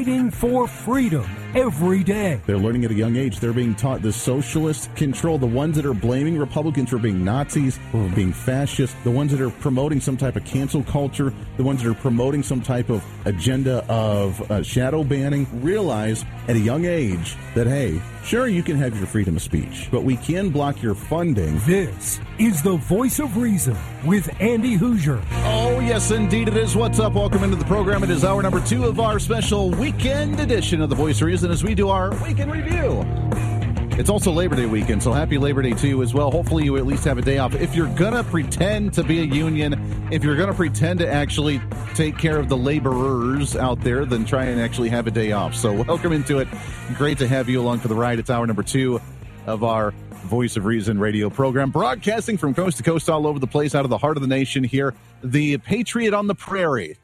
fighting for freedom every day. They're learning at a young age. They're being taught the socialist control. The ones that are blaming Republicans for being Nazis for being fascist, the ones that are promoting some type of cancel culture, the ones that are promoting some type of agenda of uh, shadow banning, realize at a young age that, hey, sure, you can have your freedom of speech, but we can block your funding. This is the voice of reason with Andy Hooser. Oh, yes, indeed it is. What's up? Welcome into the program. It is hour number two of our special weekend edition of the Voice of Reason as we do our weekend review. It's also Labor Day weekend, so happy Labor Day to you as well. Hopefully, you at least have a day off. If you're going to pretend to be a union, if you're going to pretend to actually take care of the laborers out there, then try and actually have a day off. So, welcome into it. Great to have you along for the ride. It's hour number two of our Voice of Reason radio program, broadcasting from coast to coast all over the place, out of the heart of the nation here. The Patriot on the Prairie.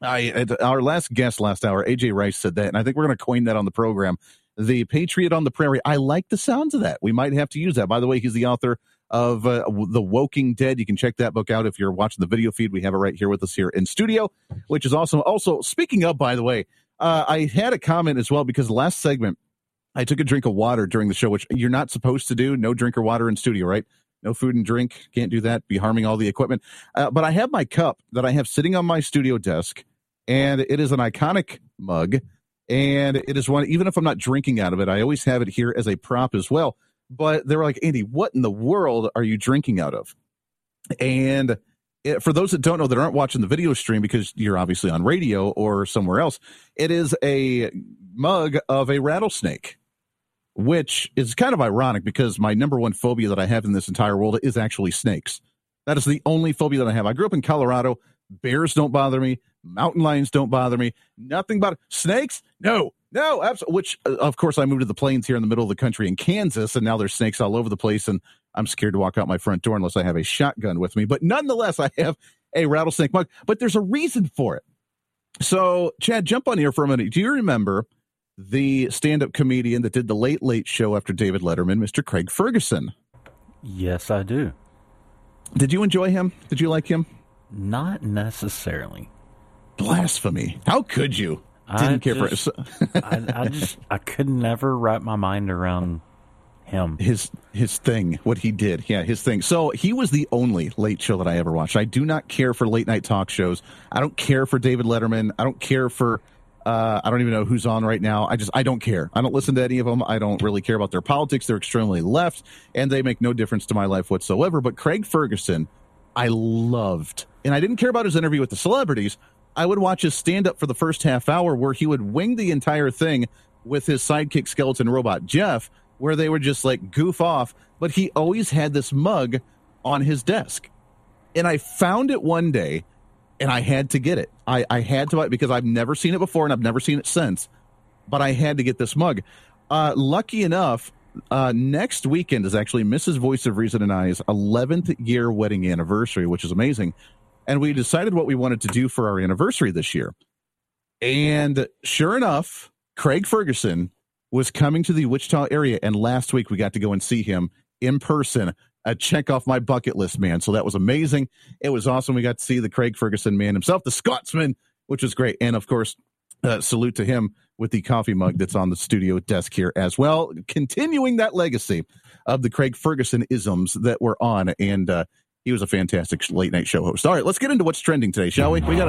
I, our last guest last hour, AJ Rice, said that, and I think we're going to coin that on the program. The Patriot on the Prairie. I like the sounds of that. We might have to use that. By the way, he's the author of uh, The Woking Dead. You can check that book out if you're watching the video feed. We have it right here with us here in studio, which is awesome. Also, speaking of, by the way, uh, I had a comment as well because last segment, I took a drink of water during the show, which you're not supposed to do. No drink or water in studio, right? No food and drink. Can't do that. Be harming all the equipment. Uh, but I have my cup that I have sitting on my studio desk, and it is an iconic mug. And it is one, even if I'm not drinking out of it, I always have it here as a prop as well. But they were like, Andy, what in the world are you drinking out of? And it, for those that don't know that aren't watching the video stream because you're obviously on radio or somewhere else, it is a mug of a rattlesnake which is kind of ironic because my number one phobia that I have in this entire world is actually snakes. That is the only phobia that I have. I grew up in Colorado. Bears don't bother me. Mountain lions don't bother me. Nothing but snakes. No, no, absolutely. Which, uh, of course, I moved to the plains here in the middle of the country in Kansas, and now there's snakes all over the place, and I'm scared to walk out my front door unless I have a shotgun with me. But nonetheless, I have a rattlesnake mug. But there's a reason for it. So, Chad, jump on here for a minute. Do you remember the stand-up comedian that did the Late Late Show after David Letterman, Mr. Craig Ferguson. Yes, I do. Did you enjoy him? Did you like him? Not necessarily. Blasphemy! How could you? Didn't I care just, for I, I just I could never wrap my mind around him. his his thing, what he did. Yeah, his thing. So he was the only late show that I ever watched. I do not care for late night talk shows. I don't care for David Letterman. I don't care for uh, I don't even know who's on right now. I just I don't care. I don't listen to any of them. I don't really care about their politics. They're extremely left, and they make no difference to my life whatsoever. But Craig Ferguson, I loved, and I didn't care about his interview with the celebrities. I would watch his stand up for the first half hour, where he would wing the entire thing with his sidekick skeleton robot Jeff, where they would just like goof off. But he always had this mug on his desk, and I found it one day and I had to get it. I, I had to buy it because I've never seen it before and I've never seen it since. But I had to get this mug. Uh, lucky enough, uh, next weekend is actually Mrs. Voice of Reason and I's 11th year wedding anniversary, which is amazing. And we decided what we wanted to do for our anniversary this year. And sure enough, Craig Ferguson was coming to the Wichita area. And last week we got to go and see him in person a check off my bucket list, man. So that was amazing. It was awesome. We got to see the Craig Ferguson man himself, the Scotsman, which was great. And of course, uh, salute to him with the coffee mug that's on the studio desk here as well, continuing that legacy of the Craig Ferguson isms that were on. And uh, he was a fantastic late night show host. All right, let's get into what's trending today, shall we? We got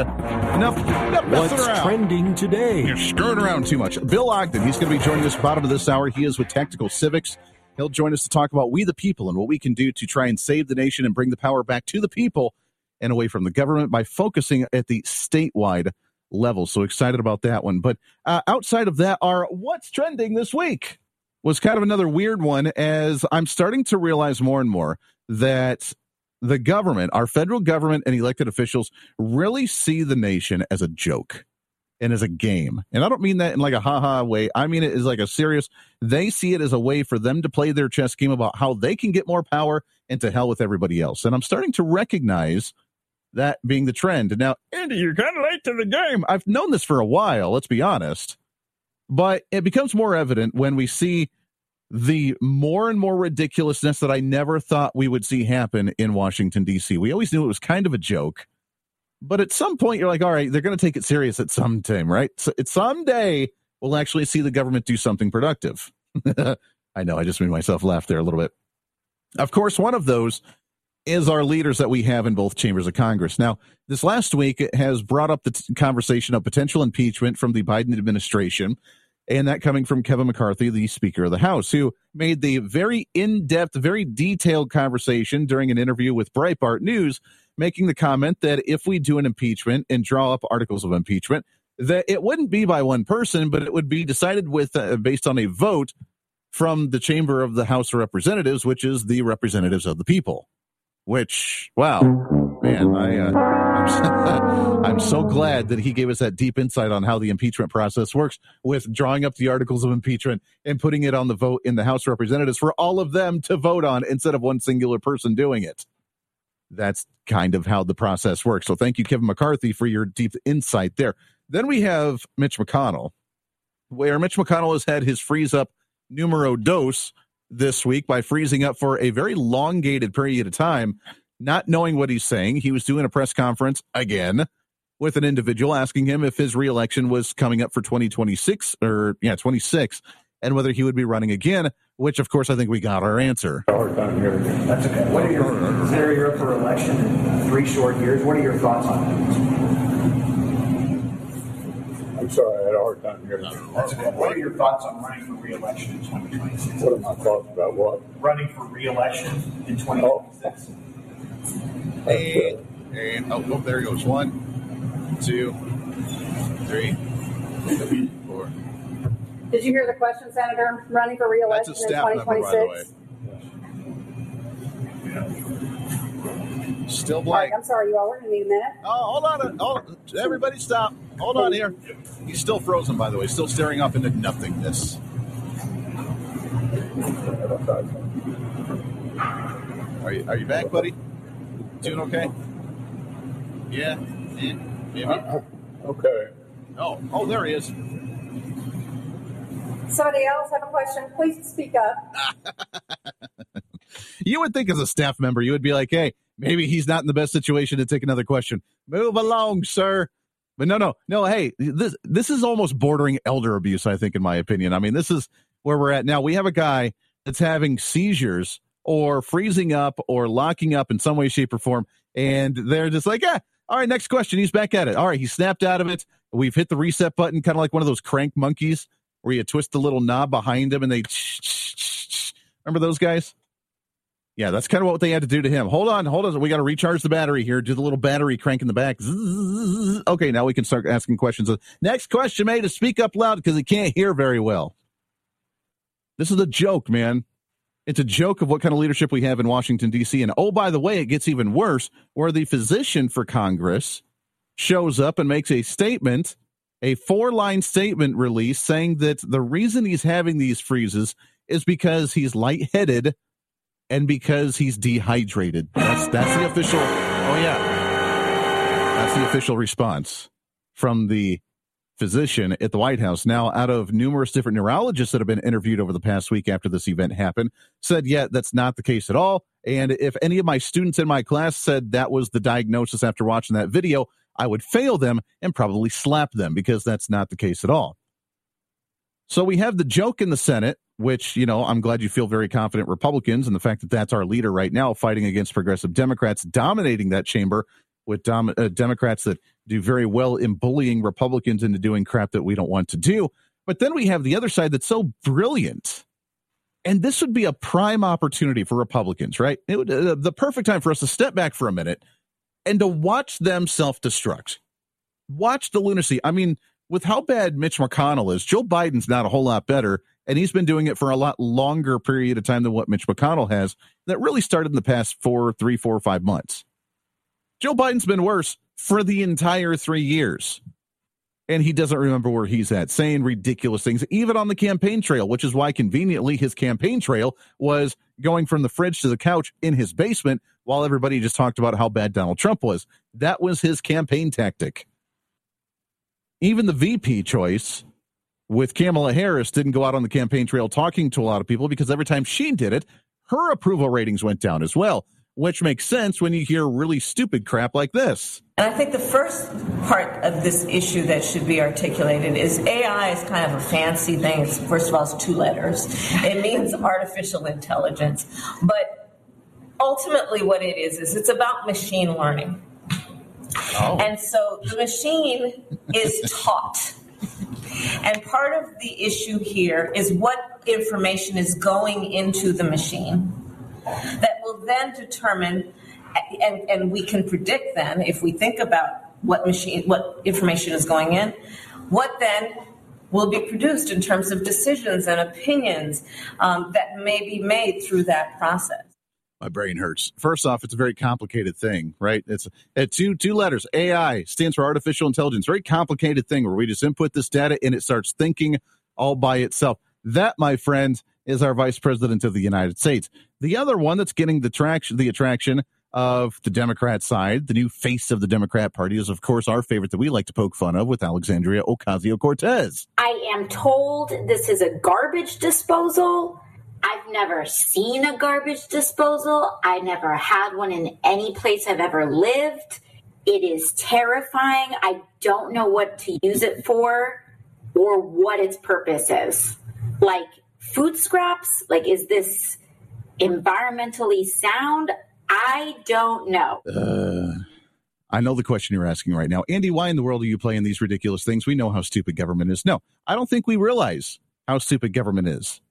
enough, enough What's around. trending today? You're skirting around too much. Bill Ogden, he's going to be joining us bottom of this hour. He is with Tactical Civics. He'll join us to talk about we the people and what we can do to try and save the nation and bring the power back to the people and away from the government by focusing at the statewide level. So excited about that one. But uh, outside of that, our what's trending this week was kind of another weird one as I'm starting to realize more and more that the government, our federal government and elected officials really see the nation as a joke and as a game. And I don't mean that in like a haha way. I mean it is like a serious, they see it as a way for them to play their chess game about how they can get more power and to hell with everybody else. And I'm starting to recognize that being the trend. Now, Andy, you're kind of late to the game. I've known this for a while, let's be honest. But it becomes more evident when we see the more and more ridiculousness that I never thought we would see happen in Washington, D.C. We always knew it was kind of a joke But at some point, you're like, all right, they're going to take it serious at some time, right? So someday we'll actually see the government do something productive. I know, I just made myself laugh there a little bit. Of course, one of those is our leaders that we have in both chambers of Congress. Now, this last week has brought up the t- conversation of potential impeachment from the Biden administration, and that coming from Kevin McCarthy, the Speaker of the House, who made the very in depth, very detailed conversation during an interview with Breitbart News, making the comment that if we do an impeachment and draw up articles of impeachment, that it wouldn't be by one person, but it would be decided with uh, based on a vote from the chamber of the House of Representatives, which is the representatives of the people. Which, wow, man, I, uh, I'm, so glad that he gave us that deep insight on how the impeachment process works with drawing up the articles of impeachment and putting it on the vote in the House of Representatives for all of them to vote on instead of one singular person doing it. That's kind of how the process works. So thank you, Kevin McCarthy, for your deep insight there. Then we have Mitch McConnell, where Mitch McConnell has had his freeze up numero dos this week by freezing up for a very elongated period of time, not knowing what he's saying. He was doing a press conference again with an individual asking him if his reelection was coming up for 2026 or, yeah, 26, and whether he would be running again, which, of course, I think we got our answer. That's okay. What are your, considering you're up for election in three short years, what are your thoughts on it? I'm sorry, I had a hard time hearing you. That's okay. What are your thoughts on running for re-election in 2026? What are my thoughts about what? Running for re-election in 2026. And, and oh, oh, there goes. One, two, three, four. Did you hear the question, Senator? Running for reelection in staff member, by the way. 2026? Still All right, blank. I'm sorry, you all. We're need a minute. Oh, hold on. Hold, everybody stop. Hold on here. He's still frozen, by the way, still staring up into nothingness. Are you, are you back, buddy? Doing okay? Yeah? Yeah? Maybe? Uh-huh. Okay. Oh, oh, there he is. Somebody else have a question? Please speak up. You would think as a staff member, you would be like, hey, maybe he's not in the best situation to take another question. Move along, sir. But no, no, no. Hey, this this is almost bordering elder abuse. I think, in my opinion. I mean, this is where we're at now. We have a guy that's having seizures or freezing up or locking up in some way, shape, or form, and they're just like, yeah. All right, next question. He's back at it. All right, he snapped out of it. We've hit the reset button, kind of like one of those crank monkeys where you twist the little knob behind him and they. Remember those guys? Yeah, that's kind of what they had to do to him. Hold on, hold on. We got to recharge the battery here. Do the little battery crank in the back. Zzz. Okay, now we can start asking questions. Next question, mate, to speak up loud because he can't hear very well. This is a joke, man. It's a joke of what kind of leadership we have in Washington, D.C. And oh, by the way, it gets even worse where the physician for Congress shows up and makes a statement, a four line statement release saying that the reason he's having these freezes is because he's lightheaded and because he's dehydrated. That's that's the official. Oh yeah, that's the official response from the physician at the White House. Now, out of numerous different neurologists that have been interviewed over the past week after this event happened, said, yeah, that's not the case at all. And if any of my students in my class said that was the diagnosis after watching that video, I would fail them and probably slap them because that's not the case at all. So we have the joke in the Senate, which, you know, I'm glad you feel very confident Republicans and the fact that that's our leader right now fighting against progressive Democrats, dominating that chamber with dom- uh, Democrats that do very well in bullying Republicans into doing crap that we don't want to do. But then we have the other side that's so brilliant. And this would be a prime opportunity for Republicans, right? It would, uh, the perfect time for us to step back for a minute and to watch them self destruct. Watch the lunacy. I mean, with how bad Mitch McConnell is, Joe Biden's not a whole lot better, and he's been doing it for a lot longer period of time than what Mitch McConnell has. That really started in the past four, three, four, five months. Joe Biden's been worse for the entire three years. And he doesn't remember where he's at, saying ridiculous things, even on the campaign trail, which is why conveniently his campaign trail was going from the fridge to the couch in his basement while everybody just talked about how bad Donald Trump was. That was his campaign tactic. Even the VP choice with Kamala Harris didn't go out on the campaign trail talking to a lot of people because every time she did it, her approval ratings went down as well. Which makes sense when you hear really stupid crap like this. And I think the first part of this issue that should be articulated is AI is kind of a fancy thing. It's, first of all, it's two letters. It means artificial intelligence. But ultimately, what it is, is it's about machine learning. Oh. And so the machine is taught. And part of the issue here is what information is going into the machine that then determine and, and we can predict then if we think about what machine what information is going in what then will be produced in terms of decisions and opinions um, that may be made through that process my brain hurts. First off, it's a very complicated thing, right? It's at two two letters. AI stands for artificial intelligence. Very complicated thing where we just input this data and it starts thinking all by itself. That, my friend, is our vice president of the United States. The other one that's getting the traction, the attraction of the Democrat side, the new face of the Democrat Party is, of course, our favorite that we like to poke fun of with Alexandria Ocasio Cortez. I am told this is a garbage disposal. I've never seen a garbage disposal. I never had one in any place I've ever lived. It is terrifying. I don't know what to use it for or what its purpose is. Like food scraps? Like, is this environmentally sound? I don't know. Uh, I know the question you're asking right now. Andy, why in the world are you playing these ridiculous things? We know how stupid government is. No, I don't think we realize how stupid government is.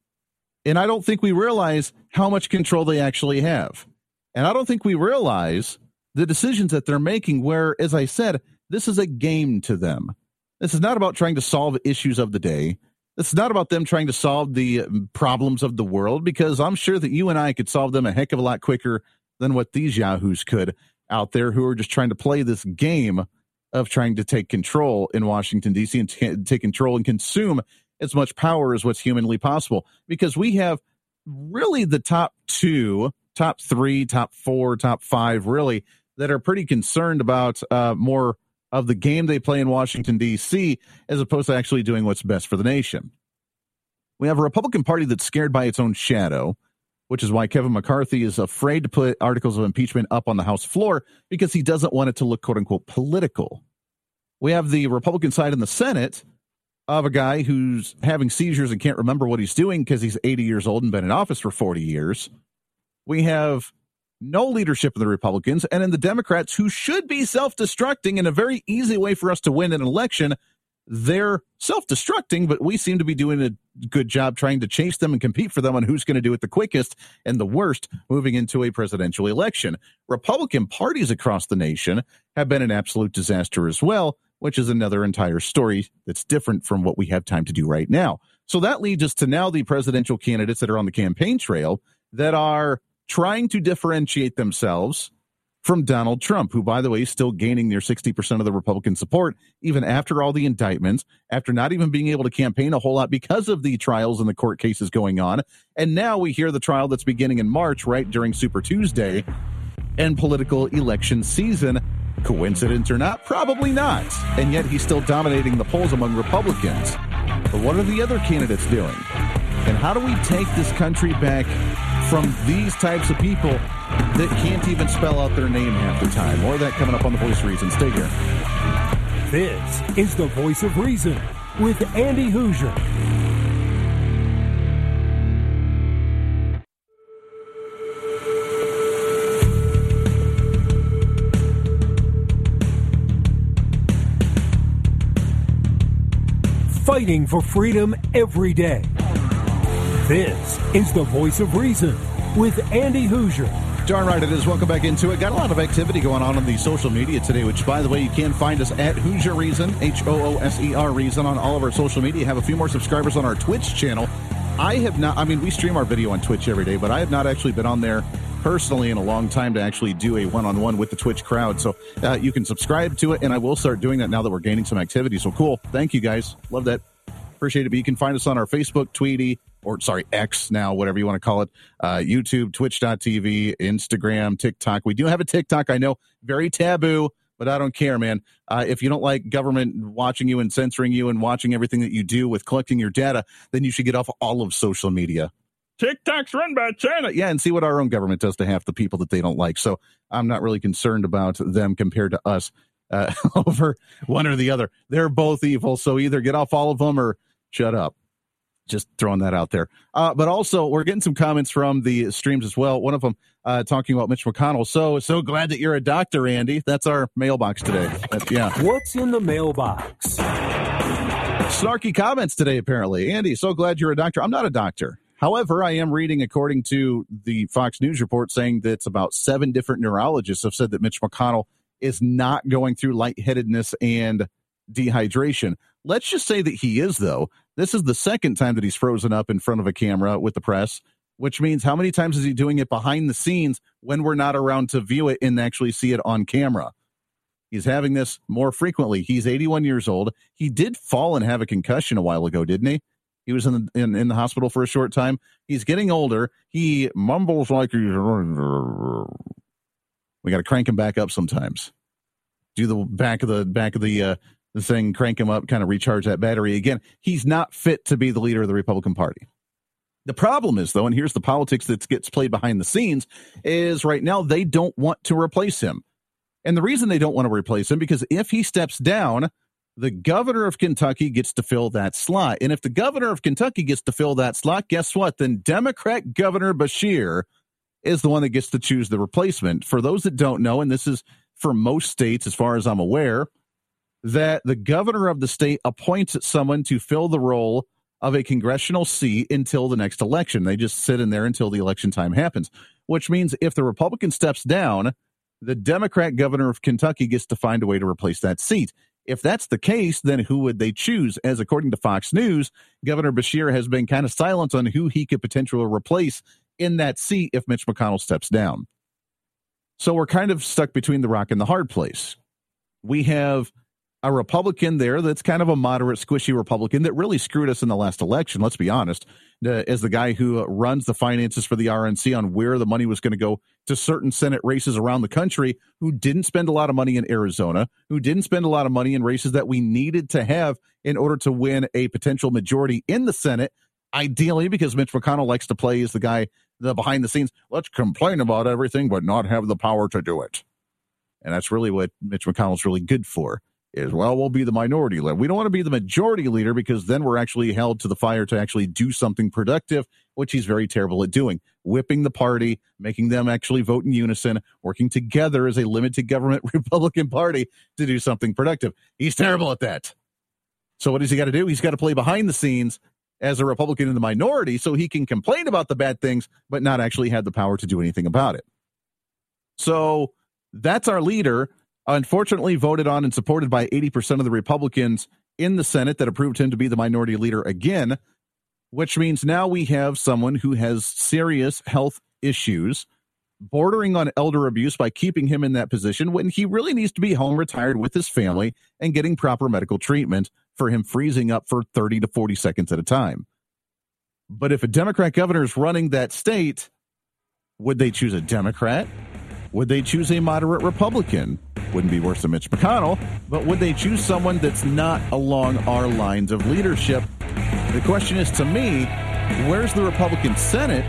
And I don't think we realize how much control they actually have. And I don't think we realize the decisions that they're making, where, as I said, this is a game to them. This is not about trying to solve issues of the day. It's not about them trying to solve the um, problems of the world because I'm sure that you and I could solve them a heck of a lot quicker than what these yahoos could out there who are just trying to play this game of trying to take control in Washington D.C. and t- take control and consume as much power as what's humanly possible because we have really the top two, top three, top four, top five, really that are pretty concerned about uh, more of the game they play in Washington, D.C., as opposed to actually doing what's best for the nation. We have a Republican Party that's scared by its own shadow, which is why Kevin McCarthy is afraid to put articles of impeachment up on the House floor because he doesn't want it to look quote unquote political. We have the Republican side in the Senate of a guy who's having seizures and can't remember what he's doing because he's 80 years old and been in office for 40 years. We have no leadership in the Republicans and in the Democrats who should be self destructing in a very easy way for us to win an election. They're self destructing, but we seem to be doing a good job trying to chase them and compete for them on who's going to do it the quickest and the worst moving into a presidential election. Republican parties across the nation have been an absolute disaster as well, which is another entire story that's different from what we have time to do right now. So that leads us to now the presidential candidates that are on the campaign trail that are trying to differentiate themselves from Donald Trump, who, by the way, is still gaining near 60% of the Republican support, even after all the indictments, after not even being able to campaign a whole lot because of the trials and the court cases going on. And now we hear the trial that's beginning in March, right during Super Tuesday and political election season. Coincidence or not? Probably not. And yet he's still dominating the polls among Republicans. But what are the other candidates doing? And how do we take this country back from these types of people that can't even spell out their name half the time. More of that coming up on The Voice of Reason. Stay here. This is The Voice of Reason with Andy Hooser. Fighting for freedom every day. This is the voice of reason with Andy Hooser. Darn right it is. Welcome back into it. Got a lot of activity going on on the social media today, which, by the way, you can find us at Hooser Reason, H O O S E R Reason, on all of our social media. Have a few more subscribers on our Twitch channel. I have not, I mean, we stream our video on Twitch every day, but I have not actually been on there personally in a long time to actually do a one on one with the Twitch crowd. So uh, you can subscribe to it, and I will start doing that now that we're gaining some activity. So cool. Thank you guys. Love that. Appreciate it. But you can find us on our Facebook, Tweety, or sorry, X now, whatever you want to call it, uh, YouTube, Twitch.tv, Instagram, TikTok. We do have a TikTok. I know very taboo, but I don't care, man. Uh, if you don't like government watching you and censoring you and watching everything that you do with collecting your data, then you should get off all of social media. TikTok's run by China. Yeah, and see what our own government does to half the people that they don't like. So I'm not really concerned about them compared to us uh, over one or the other. They're both evil. So either get off all of them or shut up. Just throwing that out there. Uh, but also, we're getting some comments from the streams as well. One of them uh, talking about Mitch McConnell. So, so glad that you're a doctor, Andy. That's our mailbox today. That's, yeah. What's in the mailbox? Snarky comments today, apparently. Andy, so glad you're a doctor. I'm not a doctor. However, I am reading, according to the Fox News report, saying that it's about seven different neurologists have said that Mitch McConnell is not going through lightheadedness and dehydration. Let's just say that he is, though. This is the second time that he's frozen up in front of a camera with the press, which means how many times is he doing it behind the scenes when we're not around to view it and actually see it on camera? He's having this more frequently. He's 81 years old. He did fall and have a concussion a while ago, didn't he? He was in the, in, in the hospital for a short time. He's getting older. He mumbles like he's. We got to crank him back up sometimes. Do the back of the back of the uh, the thing, crank him up, kind of recharge that battery again. He's not fit to be the leader of the Republican Party. The problem is, though, and here's the politics that gets played behind the scenes, is right now they don't want to replace him. And the reason they don't want to replace him because if he steps down, the governor of Kentucky gets to fill that slot. And if the governor of Kentucky gets to fill that slot, guess what? Then Democrat Governor Beshear is the one that gets to choose the replacement. For those that don't know, and this is for most states, as far as I'm aware, that the governor of the state appoints someone to fill the role of a congressional seat until the next election. They just sit in there until the election time happens, which means if the Republican steps down, the Democrat governor of Kentucky gets to find a way to replace that seat. If that's the case, then who would they choose? As according to Fox News, Governor Beshear has been kind of silent on who he could potentially replace in that seat if Mitch McConnell steps down. So we're kind of stuck between the rock and the hard place. We have a Republican there that's kind of a moderate, squishy Republican that really screwed us in the last election. Let's be honest. Uh, as the guy who runs the finances for the RNC on where the money was going to go to certain Senate races around the country, who didn't spend a lot of money in Arizona, who didn't spend a lot of money in races that we needed to have in order to win a potential majority in the Senate. Ideally, because Mitch McConnell likes to play as the guy the behind the scenes. Let's complain about everything, but not have the power to do it. And that's really what Mitch McConnell's really good for is well, we'll be the minority leader. We don't want to be the majority leader because then we're actually held to the fire to actually do something productive, which he's very terrible at doing. Whipping the party, making them actually vote in unison, working together as a limited government Republican Party to do something productive. He's terrible at that. So what does he got to do? He's got to play behind the scenes as a Republican in the minority so he can complain about the bad things, but not actually have the power to do anything about it. So that's our leader unfortunately voted on and supported by 80% of the Republicans in the Senate that approved him to be the minority leader again, which means now we have someone who has serious health issues, bordering on elder abuse by keeping him in that position when he really needs to be home retired with his family and getting proper medical treatment for him freezing up for 30 to 40 seconds at a time. But if a Democrat governor is running that state, would they choose a Democrat? Would they choose a moderate Republican? Wouldn't be worse than Mitch McConnell, but would they choose someone that's not along our lines of leadership? The question is to me, where's the Republican Senate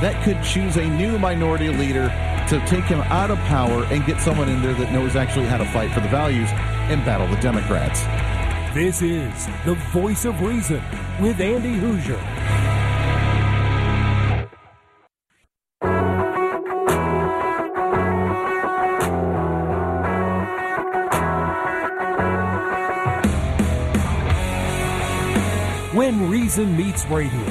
that could choose a new minority leader to take him out of power and get someone in there that knows actually how to fight for the values and battle the Democrats? This is the voice of reason with Andy Hooser. When Reason Meets Radio.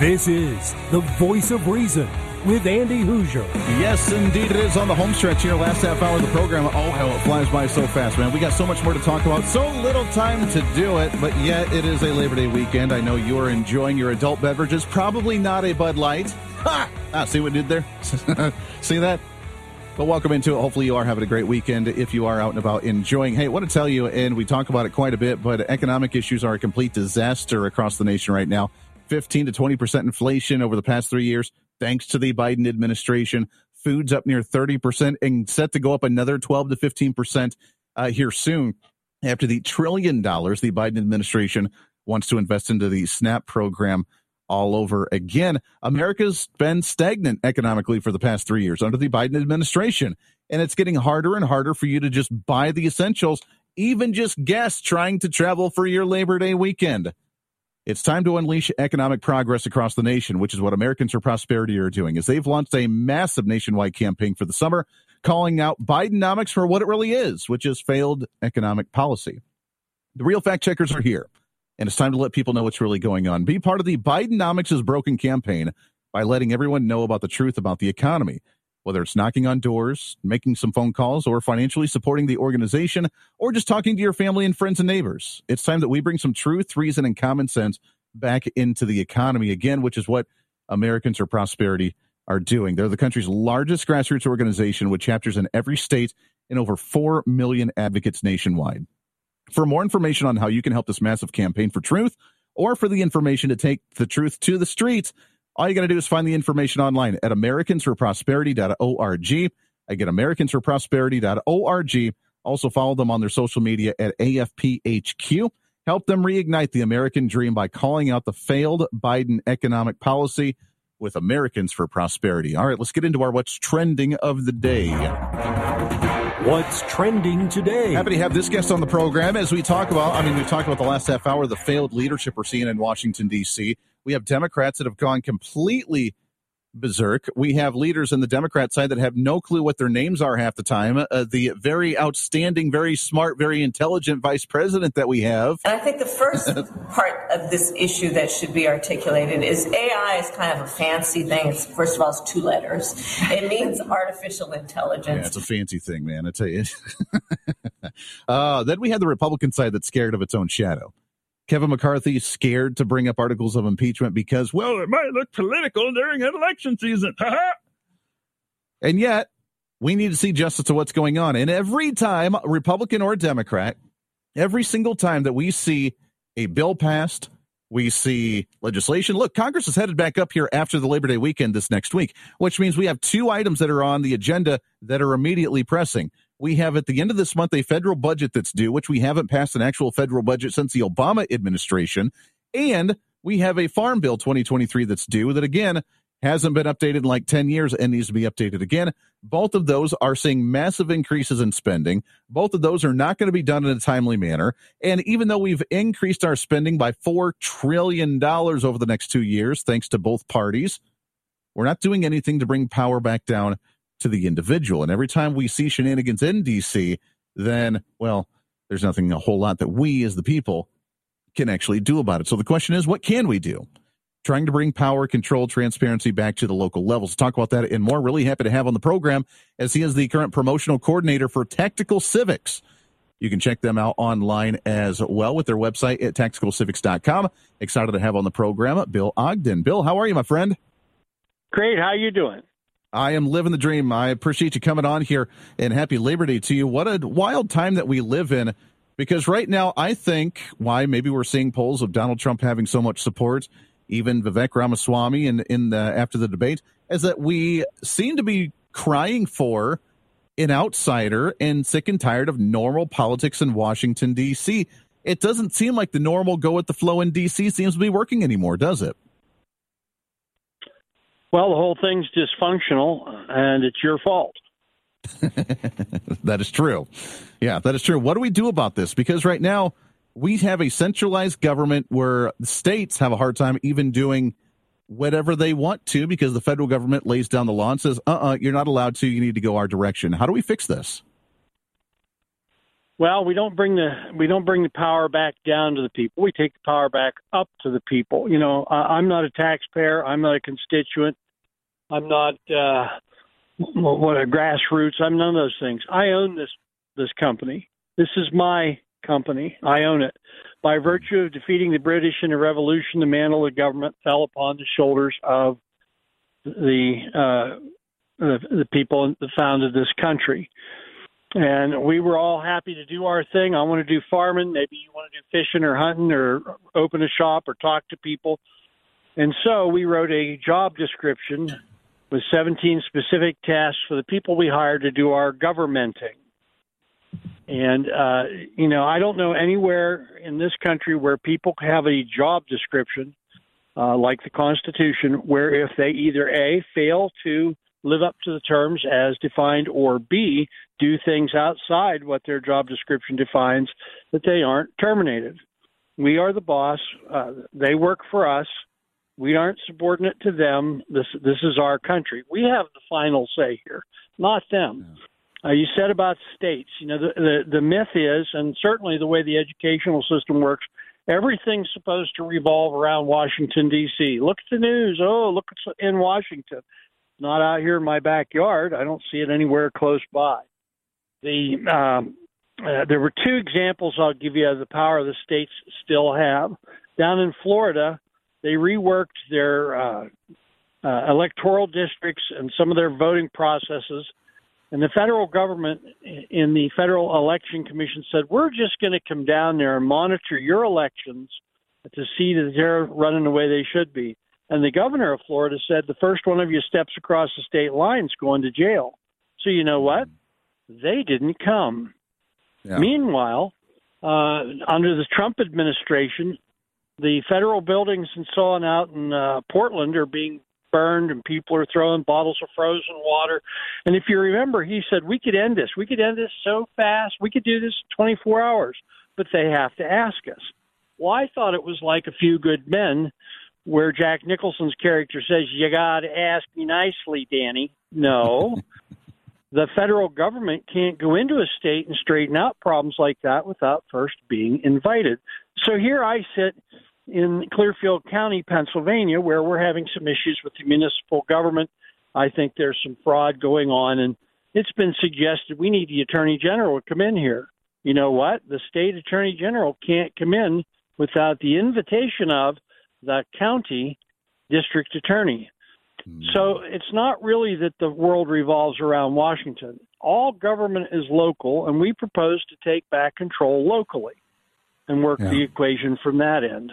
This is the voice of reason with Andy Hooser. Yes, indeed it is on the home stretch here, last half hour of the program. Oh, hell, it flies by so fast, man. We got so much more to talk about, so little time to do it, but yet it is a Labor Day weekend. I know you are enjoying your adult beverages, probably not a Bud Light. Ha! Ah, see what did there? see that? But welcome into it. Hopefully, you are having a great weekend if you are out and about enjoying. Hey, I want to tell you, and we talk about it quite a bit, but economic issues are a complete disaster across the nation right now. 15 to 20% inflation over the past three years, thanks to the Biden administration. Food's up near 30% and set to go up another 12 to 15% uh, here soon after the trillion dollars the Biden administration wants to invest into the SNAP program all over again. America's been stagnant economically for the past three years under the Biden administration, and it's getting harder and harder for you to just buy the essentials, even just guests trying to travel for your Labor Day weekend. It's time to unleash economic progress across the nation, which is what Americans for Prosperity are doing, as they've launched a massive nationwide campaign for the summer, calling out Bidenomics for what it really is, which is failed economic policy. The real fact checkers are here and it's time to let people know what's really going on. Be part of the Bidenomics is Broken campaign by letting everyone know about the truth about the economy, whether it's knocking on doors, making some phone calls, or financially supporting the organization, or just talking to your family and friends and neighbors. It's time that we bring some truth, reason, and common sense back into the economy again, which is what Americans for Prosperity are doing. They're the country's largest grassroots organization with chapters in every state and over 4 million advocates nationwide. For more information on how you can help this massive campaign for truth or for the information to take the truth to the streets, all you got to do is find the information online at americansforprosperity.org. Again, americansforprosperity.org. Also follow them on their social media at AFPHQ. Help them reignite the American dream by calling out the failed Biden economic policy with Americans for Prosperity. All right, let's get into our what's trending of the day. What's trending today? Happy to have this guest on the program as we talk about, I mean, we've talked about the last half hour, the failed leadership we're seeing in Washington, D.C. We have Democrats that have gone completely berserk. We have leaders in the Democrat side that have no clue what their names are half the time. Uh, the very outstanding, very smart, very intelligent vice president that we have. And I think the first part of this issue that should be articulated is AI is kind of a fancy thing. It's first of all, it's two letters. It means artificial intelligence. Yeah, it's a fancy thing, man. I tell you. uh, then we had the Republican side that's scared of its own shadow. Kevin McCarthy scared to bring up articles of impeachment because, well, it might look political during an election season. and yet, we need to see justice to what's going on. And every time, Republican or Democrat, every single time that we see a bill passed, we see legislation. Look, Congress is headed back up here after the Labor Day weekend this next week, which means we have two items that are on the agenda that are immediately pressing. We have at the end of this month a federal budget that's due, which we haven't passed an actual federal budget since the Obama administration. And we have a Farm Bill 2023 that's due that, again, hasn't been updated in like 10 years and needs to be updated again. Both of those are seeing massive increases in spending. Both of those are not going to be done in a timely manner. And even though we've increased our spending by $4 trillion over the next two years, thanks to both parties, we're not doing anything to bring power back down to the individual. And every time we see shenanigans in DC, then, well, there's nothing a whole lot that we as the people can actually do about it. So the question is, what can we do? Trying to bring power, control, transparency back to the local levels. Talk about that and more. Really happy to have on the program as he is the current promotional coordinator for Tactical Civics. You can check them out online as well with their website at tacticalcivics.com. Excited to have on the program Bill Ogden. Bill, how are you, my friend? Great. How are you doing? I am living the dream. I appreciate you coming on here and happy Labor Day to you. What a wild time that we live in because right now I think why maybe we're seeing polls of Donald Trump having so much support, even Vivek Ramaswamy in, in the, after the debate, is that we seem to be crying for an outsider and sick and tired of normal politics in Washington, D.C. It doesn't seem like the normal go with the flow in D.C. seems to be working anymore, does it? Well, the whole thing's dysfunctional, and it's your fault. that is true. Yeah, that is true. What do we do about this? Because right now we have a centralized government where states have a hard time even doing whatever they want to because the federal government lays down the law and says, uh uh-uh, uh, you are not allowed to. You need to go our direction. How do we fix this? Well, we don't bring the we don't bring the power back down to the people. We take the power back up to the people. You know, I'm not a taxpayer. I'm not a constituent. I'm not uh, what a grassroots. I'm none of those things. I own this this company. This is my company. I own it. By virtue of defeating the British in the Revolution, the mantle of government fell upon the shoulders of the uh, the, the people that founded this country. And we were all happy to do our thing. I want to do farming. Maybe you want to do fishing or hunting or open a shop or talk to people. And so we wrote a job description with 17 specific tasks for the people we hired to do our governmenting. And, uh, you know, I don't know anywhere in this country where people have a job description uh, like the Constitution, where if they either A, fail to live up to the terms as defined, or B, do things outside what their job description defines, that they aren't terminated. We are the boss. Uh, they work for us. We aren't subordinate to them. This this is our country. We have the final say here, not them. Uh, you said about states. You know, the, the the myth is, and certainly the way the educational system works, everything's supposed to revolve around Washington D.C. Look at the news. Oh, look it's in Washington. Not out here in my backyard. I don't see it anywhere close by. The um, uh, there were two examples I'll give you of the power the states still have. Down in Florida, they reworked their uh, uh, electoral districts and some of their voting processes. And the federal government in the Federal Election Commission said, We're just going to come down there and monitor your elections to see that they're running the way they should be. And the governor of Florida said, The first one of you steps across the state line's going to jail. So you know what? They didn't come. Yeah. Meanwhile, uh, under the Trump administration, the federal buildings and so on out in uh, Portland are being burned and people are throwing bottles of frozen water. And if you remember, he said, we could end this. We could end this so fast. We could do this 24 hours, but they have to ask us. Well, I thought it was like a few good men where Jack Nicholson's character says, you got to ask me nicely, Danny. No. the federal government can't go into a state and straighten out problems like that without first being invited. So here I sit in Clearfield County, Pennsylvania, where we're having some issues with the municipal government. I think there's some fraud going on, and it's been suggested we need the attorney general to come in here. You know what? The state attorney general can't come in without the invitation of the county district attorney. Hmm. So it's not really that the world revolves around Washington. All government is local, and we propose to take back control locally and work Yeah. the equation from that end.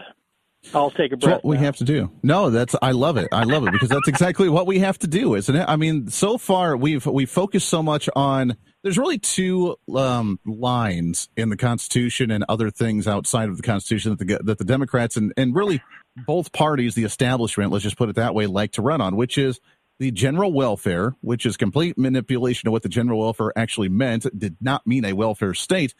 I'll take a That's what we now. have to do. No, that's I love it. I love it because that's exactly what we have to do, isn't it? I mean, so far we've we focused so much on. There's really two um, lines in the Constitution and other things outside of the Constitution that the that the Democrats and and really both parties, the establishment, let's just put it that way, like to run on, which is the general welfare, which is complete manipulation of what the general welfare actually meant. It did not mean a welfare state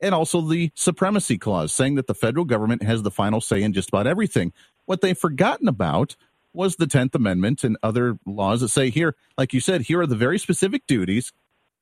and also the supremacy clause, saying that the federal government has the final say in just about everything. What they've forgotten about was the 10th Amendment and other laws that say here, like you said, here are the very specific duties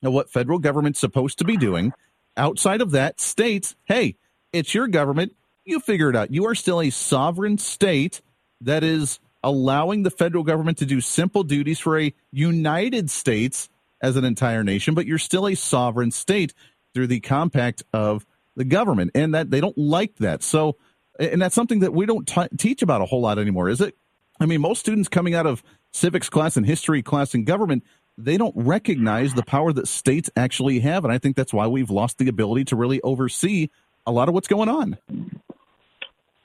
of what federal government's supposed to be doing. Outside of that, states, hey, it's your government. You figure it out. You are still a sovereign state that is allowing the federal government to do simple duties for a United States as an entire nation, but you're still a sovereign state through the compact of the government, and that they don't like that. So, and that's something that we don't t- teach about a whole lot anymore, is it? I mean, most students coming out of civics class and history class and government, they don't recognize the power that states actually have, and I think that's why we've lost the ability to really oversee a lot of what's going on.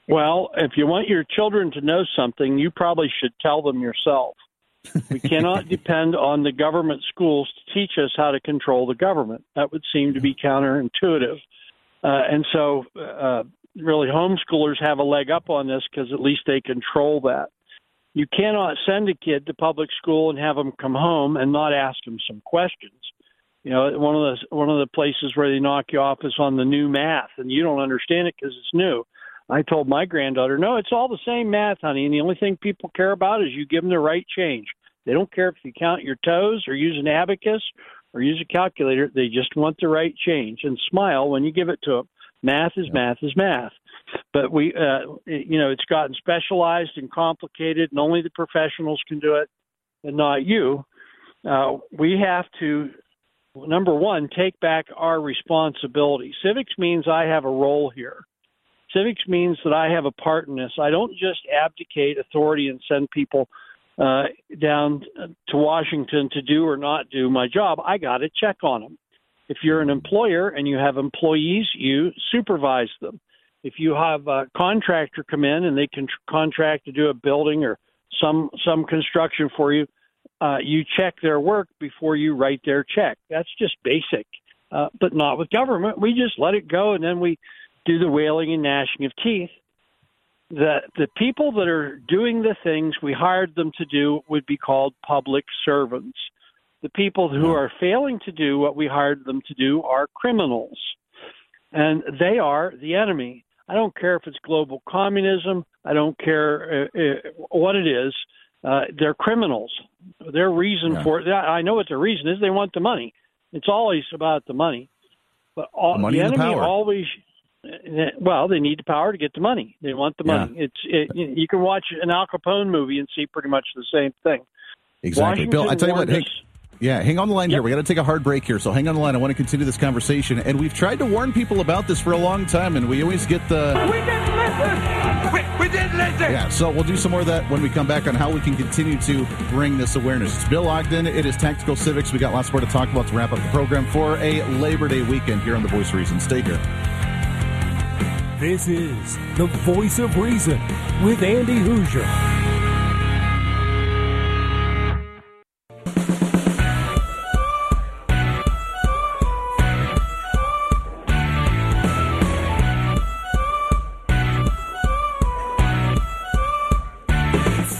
Well, if you want your children to know something, you probably should tell them yourself. We cannot depend on the government schools to teach us how to control the government. That would seem to be counterintuitive. Uh, and so, uh, really, homeschoolers have a leg up on this because at least they control that. You cannot send a kid to public school and have them come home and not ask them some questions. You know, one of the one of the places where they knock you off is on the new math, and you don't understand it because it's new. I told my granddaughter, no, it's all the same math, honey, and the only thing people care about is you give them the right change. They don't care if you count your toes or use an abacus or use a calculator. They just want the right change and smile when you give it to them. Math is math is math. But we, uh, you know, it's gotten specialized and complicated, and only the professionals can do it, and not you. Uh, we have to, number one, take back our responsibility. Civics means I have a role here. Civics means that I have a part in this. I don't just abdicate authority and send people uh, down to Washington to do or not do my job. I got to check on them. If you're an employer and you have employees, you supervise them. If you have a contractor come in and they can tr- contract to do a building or some some construction for you, uh, you check their work before you write their check. That's just basic, uh, but not with government. We just let it go and then we do the wailing and gnashing of teeth. that the people that are doing the things we hired them to do would be called public servants. The people who are failing to do what we hired them to do are criminals, and they are the enemy. I don't care if it's global communism. I don't care uh, uh, what it is. Uh, they're criminals. Their reason Yeah. for it, I know what their reason is. They want the money. It's always about the money. But all, The money the the enemy power. always. Well, they need the power to get the money. They want the Yeah. money. It's it, you you can watch an Al Capone movie and see pretty much the same thing. Exactly. Bill, I tell you what, warned hey, yeah, hang on the line here. We got to take a hard break here, so hang on the line. I want to continue this conversation, and we've tried to warn people about this for a long time, and we always get the We didn't listen! We, we didn't listen! yeah. So we'll do some more of that when we come back on how we can continue to bring this awareness. It's Bill Ogden. It is Tactical Civics. We got lots more to talk about to wrap up the program for a Labor Day weekend here on the Voice of Reason. Stay here. This is the voice of reason with Andy Hooser.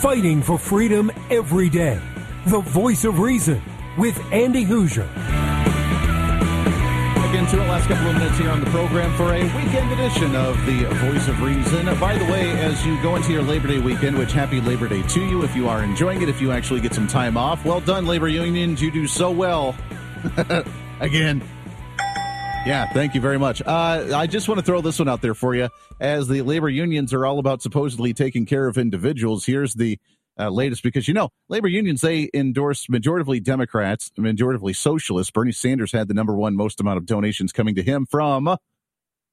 Fighting for freedom every day. The voice of reason with Andy Hooser. Again, to the last couple of minutes here on the program for a weekend edition of the Voice of Reason. By the way, as you go into your Labor Day weekend, which happy Labor Day to you if you are enjoying it, if you actually get some time off. Well done, labor unions. You do so well. Again. Yeah, thank you very much. Uh, I just want to throw this one out there for you. As the labor unions are all about supposedly taking care of individuals, here's the uh, latest because you know labor unions they endorse majoritively Democrats, majoritively socialists. Bernie Sanders had the number one most amount of donations coming to him from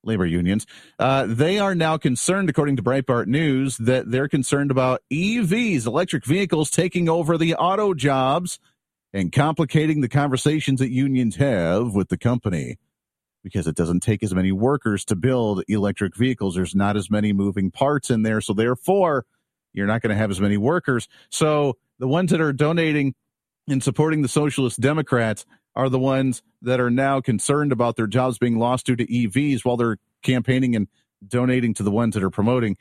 labor unions. Uh, they are now concerned, according to Breitbart News, that they're concerned about EVs, electric vehicles, taking over the auto jobs and complicating the conversations that unions have with the company because it doesn't take as many workers to build electric vehicles. There's not as many moving parts in there. So therefore, you're not going to have as many workers. So the ones that are donating and supporting the socialist Democrats are the ones that are now concerned about their jobs being lost due to EVs while they're campaigning and donating to the ones that are promoting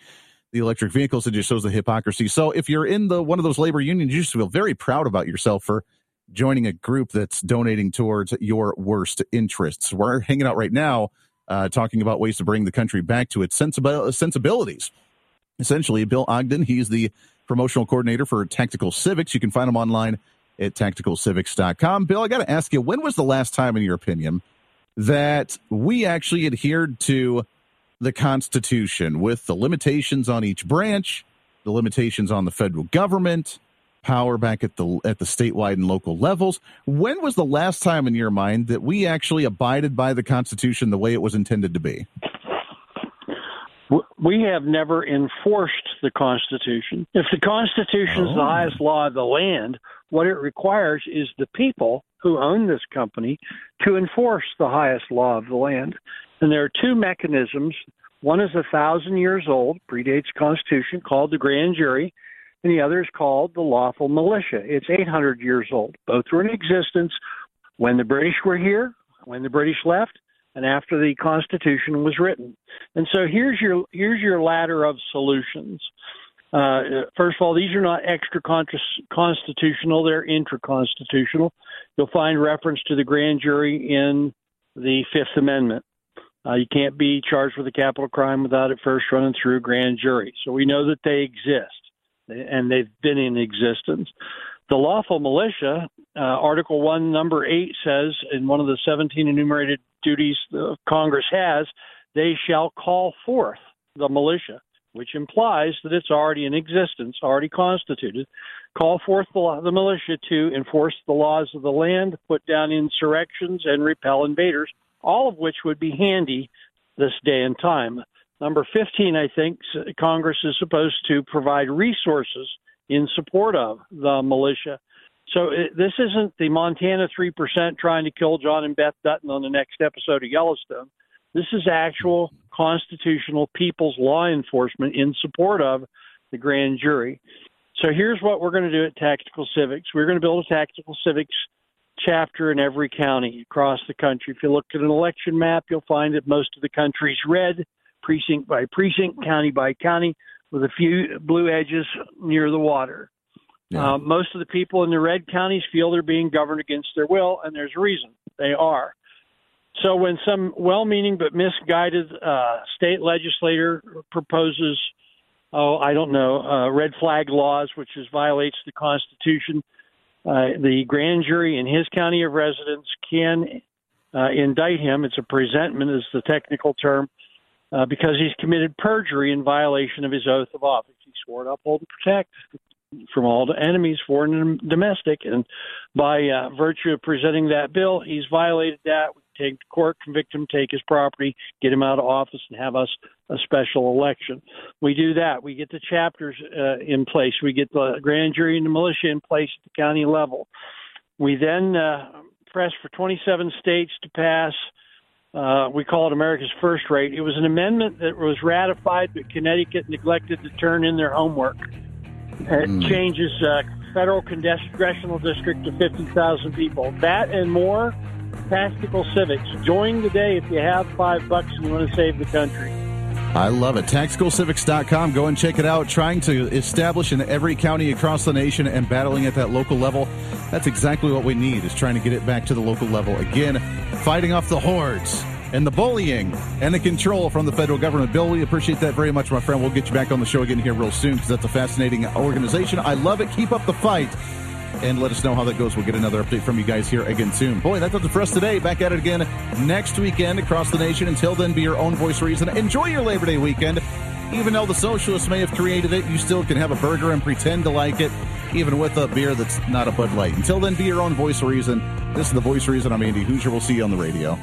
the electric vehicles. It just shows the hypocrisy. So if you're in the one of those labor unions, you should feel very proud about yourself for joining a group that's donating towards your worst interests. We're hanging out right now uh, talking about ways to bring the country back to its sensibil- sensibilities. Essentially, Bill Ogden, he's the promotional coordinator for Tactical Civics. You can find him online at tacticalcivics.com. Bill, I got to ask you, when was the last time, in your opinion, that we actually adhered to the Constitution with the limitations on each branch, the limitations on the federal government, power back at the at the statewide and local levels. When was the last time in your mind that we actually abided by the Constitution the way it was intended to be? We have never enforced the Constitution. If the Constitution is the Oh. highest law of the land, what it requires is the people who own this company to enforce the highest law of the land. And there are two mechanisms. One is a thousand years old, predates the Constitution, called the grand jury, and the other is called the lawful militia. It's 800 years old. Both were in existence when the British were here, when the British left, and after the Constitution was written. And so here's your here's your ladder of solutions. Uh, first of all, these are not extra constitutional; they're intra-constitutional. You'll find reference to the grand jury in the Fifth Amendment. Uh, you can't be charged with a capital crime without it first running through a grand jury. So we know that they exist, and they've been in existence. The lawful militia, uh, Article 1, Number 8 says, in one of the 17 enumerated duties the Congress has, they shall call forth the militia, which implies that it's already in existence, already constituted. Call forth the, the militia to enforce the laws of the land, put down insurrections, and repel invaders, all of which would be handy this day and time. Number 15, I think Congress is supposed to provide resources in support of the militia. So it, this isn't the Montana 3% trying to kill John and Beth Dutton on the next episode of Yellowstone. This is actual constitutional people's law enforcement in support of the grand jury. So here's what we're going to do at Tactical Civics. We're going to build a Tactical Civics chapter in every county across the country. If you look at an election map, you'll find that most of the country's red, precinct by precinct, county by county. with a few blue edges near the water. Yeah. Uh, most of the people in the red counties feel they're being governed against their will, and there's a reason they are. So when some well-meaning but misguided uh, state legislator proposes, oh, I don't know, uh, red flag laws, which is violates the Constitution, uh, the grand jury in his county of residence can uh, indict him. It's a presentment, is the technical term, uh, because he's committed perjury in violation of his oath of office. He swore to uphold and protect from all the enemies, foreign and domestic. And by uh, virtue of presenting that bill, he's violated that. We take to court, convict him, take his property, get him out of office, and have us a special election. We do that. We get the chapters uh, in place. We get the grand jury and the militia in place at the county level. We then uh, press for 27 states to pass. Uh, we call it America's First Rate. It was an amendment that was ratified, but Connecticut neglected to turn in their homework. It Mm. changes uh, federal congressional district to 50,000 people. That and more, Tactical Civics. Join today if you have five bucks and you want to save the country. I love it. TacticalCivics.com. Go and check it out. Trying to establish in every county across the nation and battling at that local level. That's exactly what we need, is trying to get it back to the local level. Again, fighting off the hordes and the bullying and the control from the federal government. Bill, we appreciate that very much, my friend. We'll get you back on the show again here real soon because that's a fascinating organization. I love it. Keep up the fight. And let us know how that goes. We'll get another update from you guys here again soon. Boy, that does it for us today. Back at it again next weekend across the nation. Until then, be your own voice reason. Enjoy your Labor Day weekend. Even though the socialists may have created it, you still can have a burger and pretend to like it, even with a beer that's not a Bud Light. Until then, be your own voice reason. This is the voice reason. I'm Andy Hooser. We'll see you on the radio.